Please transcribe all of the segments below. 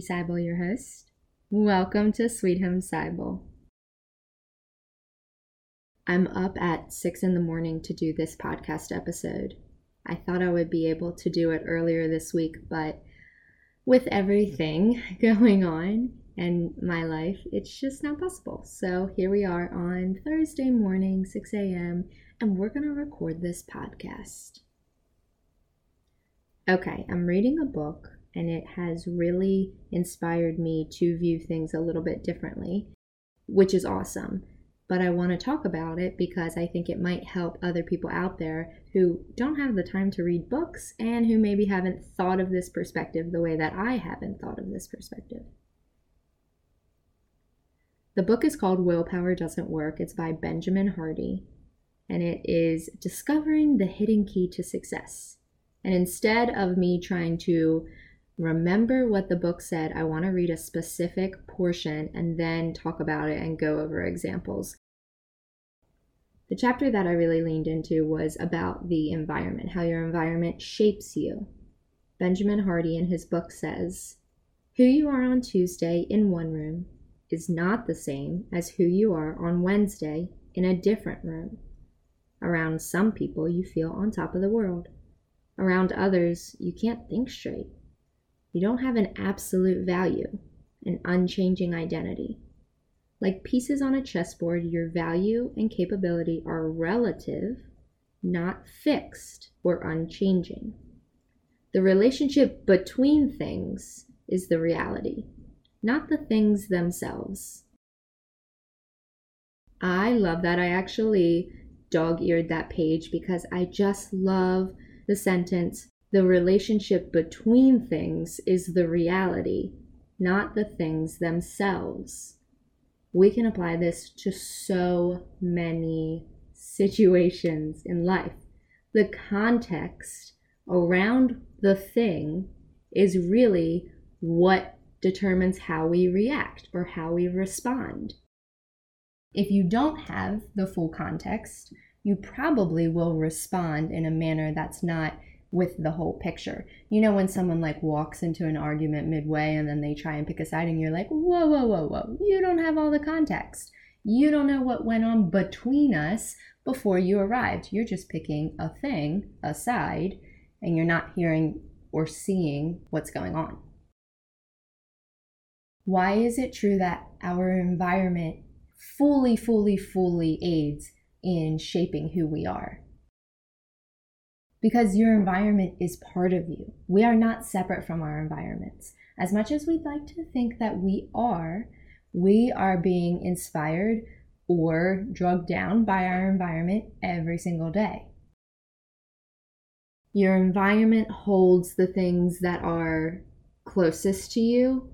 Sibol, your host. Welcome to Sweet Home Sibol. I'm up at 6 in the morning to do this podcast episode. I thought I would be able to do it earlier this week, but with everything going on in my life, it's just not possible. So here we are on Thursday morning, 6 a.m., and we're going to record this podcast. Okay, I'm reading a book and it has really inspired me to view things a little bit differently, which is awesome. But I want to talk about it because I think it might help other people out there who don't have the time to read books and who maybe haven't thought of this perspective the way that I haven't thought of this perspective. The book is called Willpower Doesn't Work. It's by Benjamin Hardy, and it is Discovering the Hidden Key to Success. And instead of me trying to remember what the book said, I want to read a specific portion and then talk about it and go over examples. The chapter that I really leaned into was about the environment, how your environment shapes you. Benjamin Hardy in his book says, Who you are on Tuesday in one room is not the same as who you are on Wednesday in a different room. Around some people, you feel on top of the world. Around others, you can't think straight. You don't have an absolute value, an unchanging identity. Like pieces on a chessboard, your value and capability are relative, not fixed or unchanging. The relationship between things is the reality, not the things themselves. I love that. I actually dog eared that page because I just love the sentence the relationship between things is the reality, not the things themselves. We can apply this to so many situations in life. The context around the thing is really what determines how we react or how we respond. If you don't have the full context, you probably will respond in a manner that's not with the whole picture. You know, when someone like walks into an argument midway and then they try and pick a side, and you're like, whoa, whoa, whoa, whoa, you don't have all the context. You don't know what went on between us before you arrived. You're just picking a thing, a side, and you're not hearing or seeing what's going on. Why is it true that our environment fully, fully, fully aids in shaping who we are? Because your environment is part of you. We are not separate from our environments. As much as we'd like to think that we are, we are being inspired or drugged down by our environment every single day. Your environment holds the things that are closest to you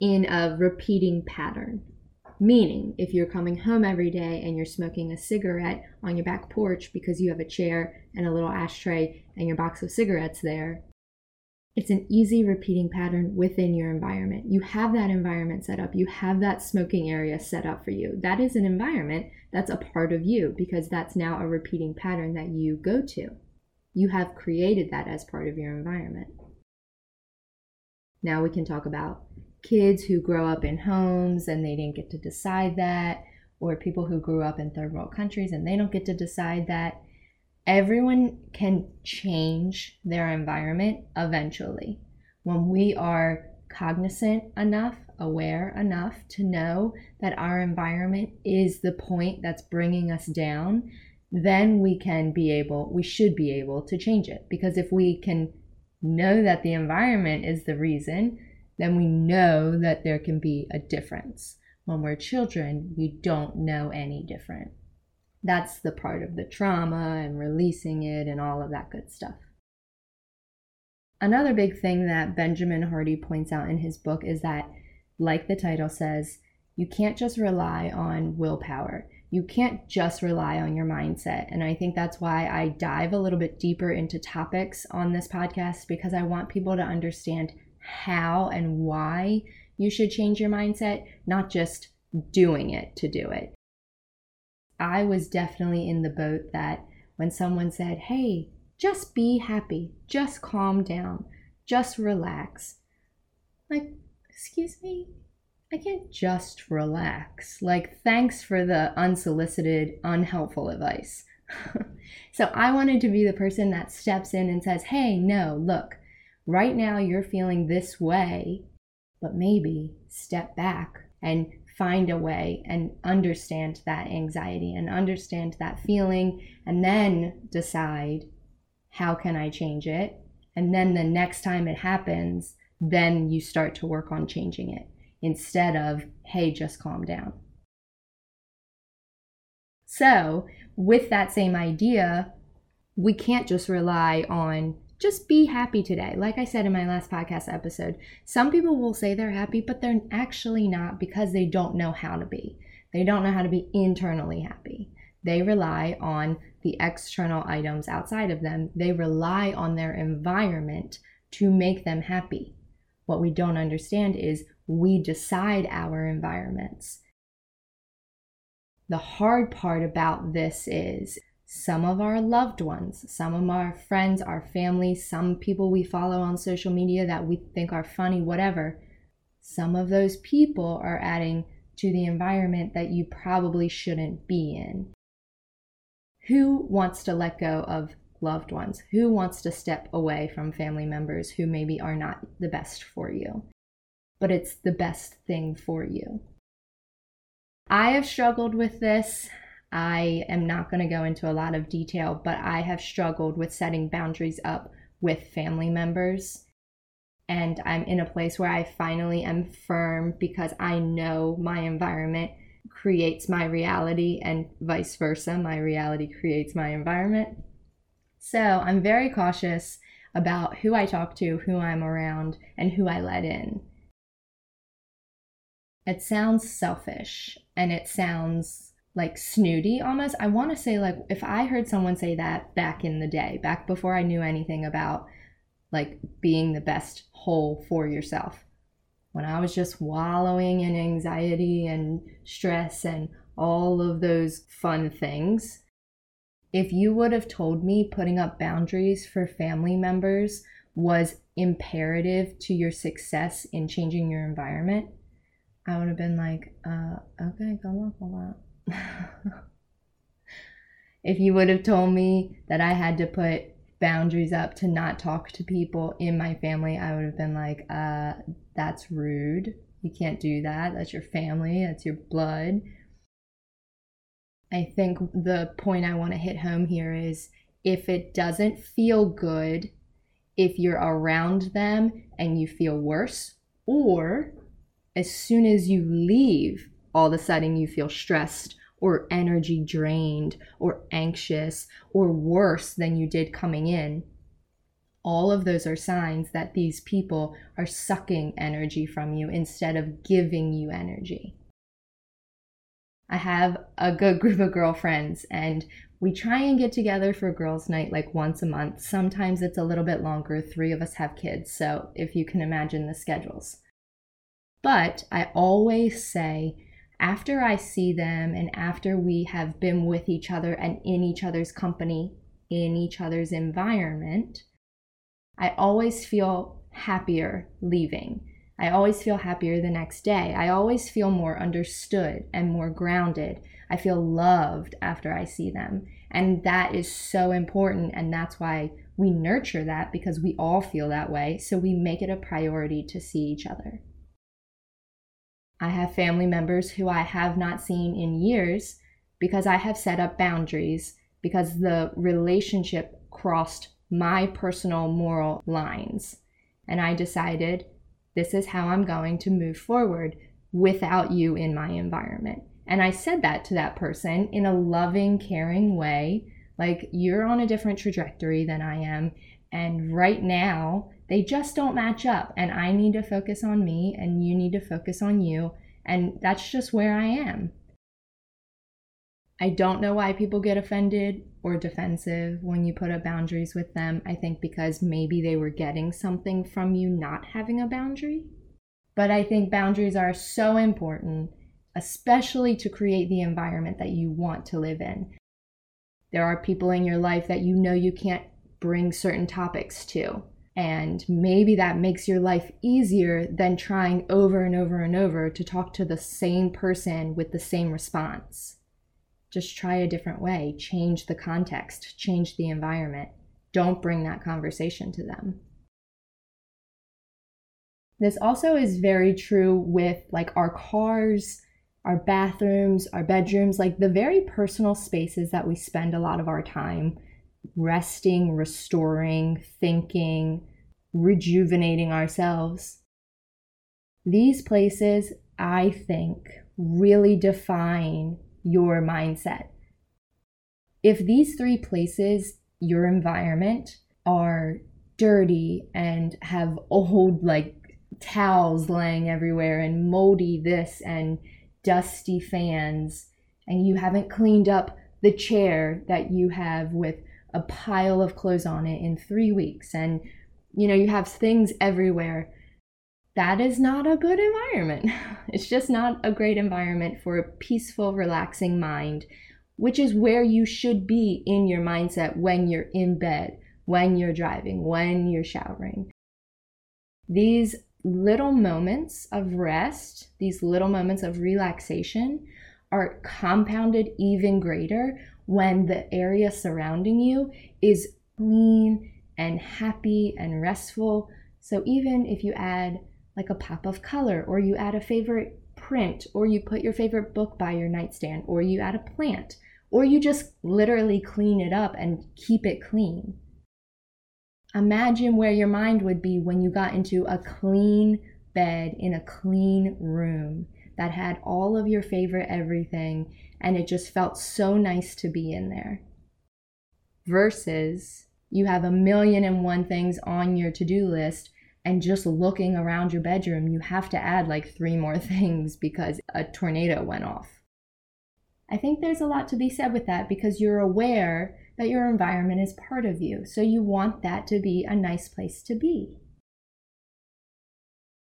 in a repeating pattern. Meaning, if you're coming home every day and you're smoking a cigarette on your back porch because you have a chair and a little ashtray and your box of cigarettes there, it's an easy repeating pattern within your environment. You have that environment set up, you have that smoking area set up for you. That is an environment that's a part of you because that's now a repeating pattern that you go to. You have created that as part of your environment. Now we can talk about kids who grow up in homes and they didn't get to decide that, or people who grew up in third world countries and they don't get to decide that. Everyone can change their environment eventually. When we are cognizant enough, aware enough to know that our environment is the point that's bringing us down, then we can be able, we should be able to change it. Because if we can know that the environment is the reason, then we know that there can be a difference. When we're children, we don't know any different. That's the part of the trauma and releasing it and all of that good stuff. Another big thing that Benjamin Hardy points out in his book is that, like the title says, you can't just rely on willpower. You can't just rely on your mindset. And I think that's why I dive a little bit deeper into topics on this podcast because I want people to understand how and why you should change your mindset, not just doing it to do it. I was definitely in the boat that when someone said, hey, just be happy, just calm down, just relax. Like, excuse me? I can't just relax. Like, thanks for the unsolicited, unhelpful advice. so, I wanted to be the person that steps in and says, hey, no, look, right now you're feeling this way, but maybe step back and find a way and understand that anxiety and understand that feeling, and then decide how can I change it? And then the next time it happens, then you start to work on changing it instead of, hey, just calm down. So, with that same idea, we can't just rely on just be happy today. Like I said in my last podcast episode, some people will say they're happy, but they're actually not because they don't know how to be. They don't know how to be internally happy. They rely on the external items outside of them, they rely on their environment to make them happy. What we don't understand is we decide our environments. The hard part about this is some of our loved ones, some of our friends, our family, some people we follow on social media that we think are funny, whatever, some of those people are adding to the environment that you probably shouldn't be in. Who wants to let go of loved ones? Who wants to step away from family members who maybe are not the best for you? But it's the best thing for you. I have struggled with this. I am not going to go into a lot of detail, but I have struggled with setting boundaries up with family members. And I'm in a place where I finally am firm because I know my environment creates my reality and vice versa. My reality creates my environment. So I'm very cautious about who I talk to, who I'm around, and who I let in. It sounds selfish and it sounds like snooty almost. I want to say, like, if I heard someone say that back in the day, back before I knew anything about like being the best whole for yourself, when I was just wallowing in anxiety and stress and all of those fun things, if you would have told me putting up boundaries for family members was imperative to your success in changing your environment, I would have been like, uh, okay, go luck a lot. If you would have told me that I had to put boundaries up to not talk to people in my family, I would have been like, uh, that's rude. You can't do that. That's your family, that's your blood. I think the point I want to hit home here is if it doesn't feel good, if you're around them and you feel worse, or as soon as you leave, all of a sudden you feel stressed or energy drained or anxious or worse than you did coming in, all of those are signs that these people are sucking energy from you instead of giving you energy. I have a good group of girlfriends and we try and get together for a girls' night like once a month. Sometimes it's a little bit longer. Three of us have kids, so if you can imagine the schedules. But I always say, after I see them and after we have been with each other and in each other's company, in each other's environment, I always feel happier leaving. I always feel happier the next day. I always feel more understood and more grounded. I feel loved after I see them. And that is so important. And that's why we nurture that because we all feel that way. So we make it a priority to see each other. I have family members who I have not seen in years because I have set up boundaries because the relationship crossed my personal moral lines. And I decided this is how I'm going to move forward without you in my environment. And I said that to that person in a loving, caring way. Like, you're on a different trajectory than I am. And right now, they just don't match up. And I need to focus on me, and you need to focus on you. And that's just where I am. I don't know why people get offended or defensive when you put up boundaries with them. I think because maybe they were getting something from you not having a boundary. But I think boundaries are so important, especially to create the environment that you want to live in. There are people in your life that you know you can't bring certain topics to. And maybe that makes your life easier than trying over and over and over to talk to the same person with the same response. Just try a different way, change the context, change the environment. Don't bring that conversation to them. This also is very true with like our cars, our bathrooms, our bedrooms, like the very personal spaces that we spend a lot of our time resting, restoring, thinking, rejuvenating ourselves. These places, I think, really define your mindset. If these three places, your environment, are dirty and have old, like, towels laying everywhere and moldy this and dusty fans, and you haven't cleaned up the chair that you have with a pile of clothes on it in three weeks, and you know, you have things everywhere. That is not a good environment. It's just not a great environment for a peaceful, relaxing mind, which is where you should be in your mindset when you're in bed, when you're driving, when you're showering. These little moments of rest, these little moments of relaxation, are compounded even greater when the area surrounding you is clean and happy and restful. So even if you add like a pop of color, or you add a favorite print, or you put your favorite book by your nightstand, or you add a plant, or you just literally clean it up and keep it clean. Imagine where your mind would be when you got into a clean bed in a clean room that had all of your favorite everything and it just felt so nice to be in there. Versus you have a million and one things on your to do list, and just looking around your bedroom, you have to add like three more things because a tornado went off. I think there's a lot to be said with that because you're aware that your environment is part of you, so you want that to be a nice place to be.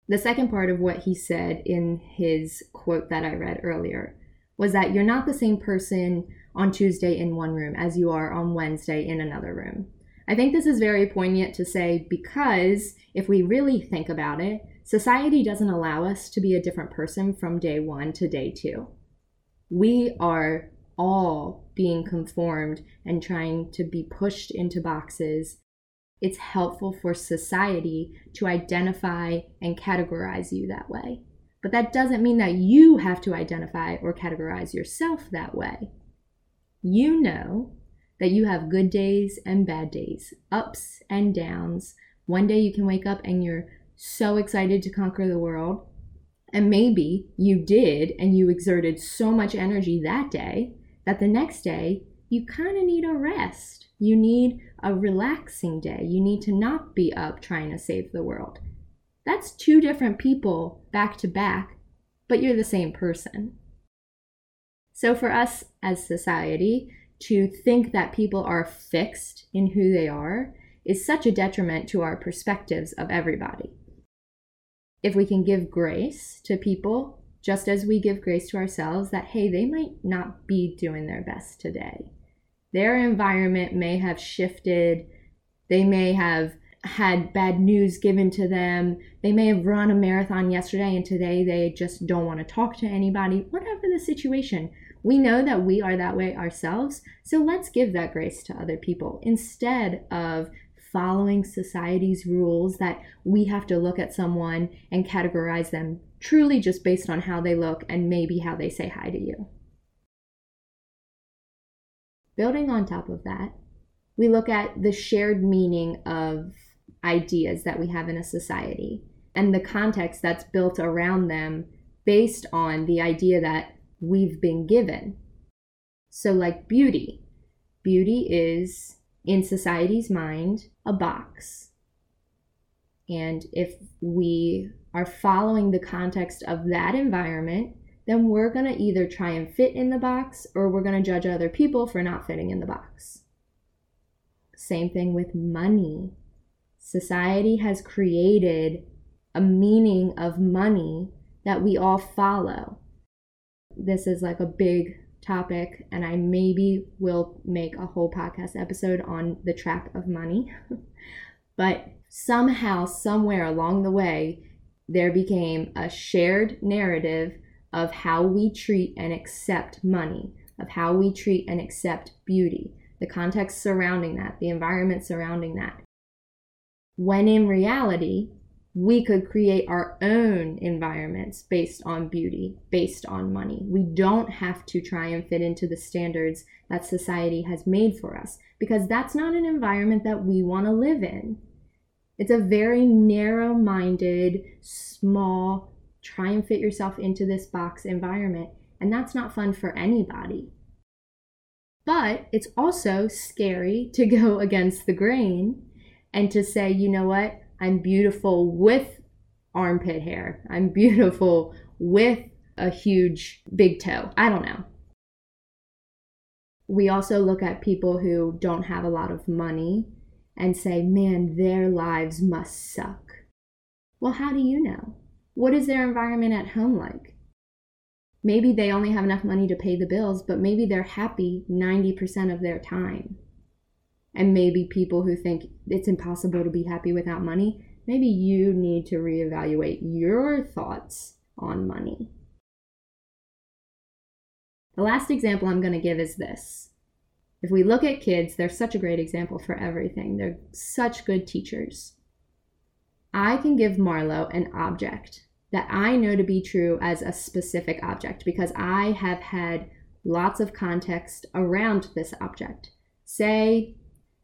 The second part of what he said in his quote that I read earlier was that you're not the same person on Tuesday in one room as you are on Wednesday in another room. I think this is very poignant to say because if we really think about it, society doesn't allow us to be a different person from day one to day two. We are all being conformed and trying to be pushed into boxes. It's helpful for society to identify and categorize you that way. But that doesn't mean that you have to identify or categorize yourself that way. You know that you have good days and bad days, ups and downs. One day you can wake up and you're so excited to conquer the world. And maybe you did, and you exerted so much energy that day that the next day you kind of need a rest. You need a relaxing day. You need to not be up trying to save the world. That's two different people back to back, but you're the same person. So, for us as society, to think that people are fixed in who they are is such a detriment to our perspectives of everybody. If we can give grace to people, just as we give grace to ourselves, that hey, they might not be doing their best today. Their environment may have shifted, they may have had bad news given to them, they may have run a marathon yesterday and today they just don't want to talk to anybody, whatever the situation we know that we are that way ourselves, so let's give that grace to other people. Instead of following society's rules that we have to look at someone and categorize them truly just based on how they look and maybe how they say hi to you. Building on top of that, we look at the shared meaning of ideas that we have in a society and the context that's built around them based on the idea that we've been given. So, like beauty, beauty is in society's mind a box. And if we are following the context of that environment, then we're going to either try and fit in the box or we're going to judge other people for not fitting in the box. Same thing with money. Society has created a meaning of money that we all follow this is like a big topic, and I maybe will make a whole podcast episode on the trap of money. but somehow, somewhere along the way, there became a shared narrative of how we treat and accept money, of how we treat and accept beauty, the context surrounding that, the environment surrounding that. When in reality, we could create our own environments based on beauty, based on money. We don't have to try and fit into the standards that society has made for us because that's not an environment that we want to live in. It's a very narrow minded, small, try and fit yourself into this box environment, and that's not fun for anybody. But it's also scary to go against the grain and to say, you know what? I'm beautiful with armpit hair. I'm beautiful with a huge big toe. I don't know. We also look at people who don't have a lot of money and say, man, their lives must suck. Well, how do you know? What is their environment at home like? Maybe they only have enough money to pay the bills, but maybe they're happy 90% of their time and maybe people who think it's impossible to be happy without money, maybe you need to reevaluate your thoughts on money. The last example I'm going to give is this. If we look at kids, they're such a great example for everything. They're such good teachers. I can give Marlo an object that I know to be true as a specific object because I have had lots of context around this object. Say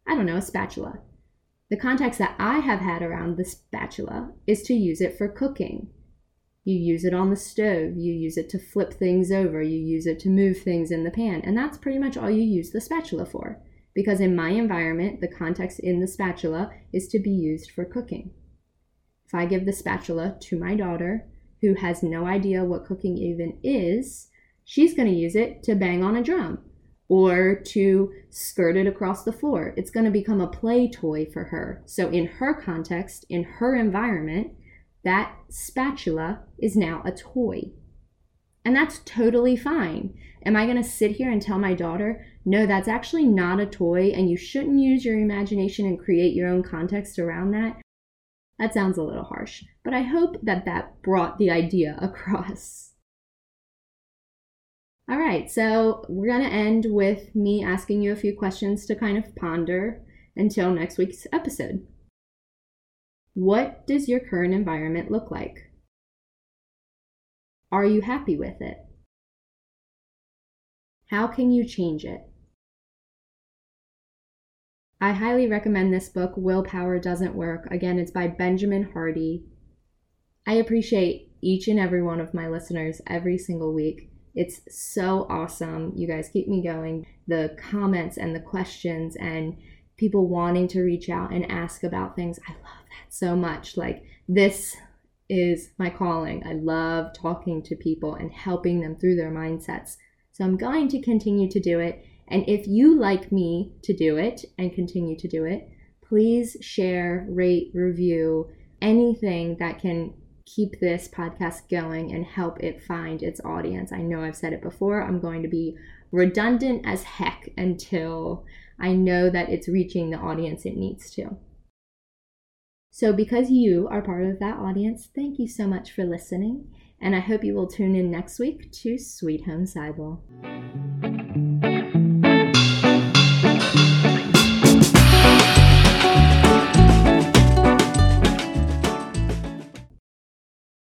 I don't know, a spatula. The context that I have had around the spatula is to use it for cooking. You use it on the stove, you use it to flip things over, you use it to move things in the pan, and that's pretty much all you use the spatula for. Because in my environment, the context in the spatula is to be used for cooking. If I give the spatula to my daughter, who has no idea what cooking even is, she's going to use it to bang on a drum or to skirt it across the floor. It's going to become a play toy for her. So, in her context, in her environment, that spatula is now a toy. And that's totally fine. Am I going to sit here and tell my daughter, no, that's actually not a toy and you shouldn't use your imagination and create your own context around that? That sounds a little harsh, but I hope that that brought the idea across. All right, so we're going to end with me asking you a few questions to kind of ponder until next week's episode. What does your current environment look like? Are you happy with it? How can you change it? I highly recommend this book, Willpower Doesn't Work. Again, it's by Benjamin Hardy. I appreciate each and every one of my listeners every single week. It's so awesome. You guys keep me going. The comments and the questions and people wanting to reach out and ask about things. I love that so much. Like, this is my calling. I love talking to people and helping them through their mindsets. So I'm going to continue to do it. And if you like me to do it and continue to do it, please share, rate, review anything that can keep this podcast going and help it find its audience. I know I've said it before, I'm going to be redundant as heck until I know that it's reaching the audience it needs to. So, because you are part of that audience, thank you so much for listening, and I hope you will tune in next week to Sweet Home Sibol.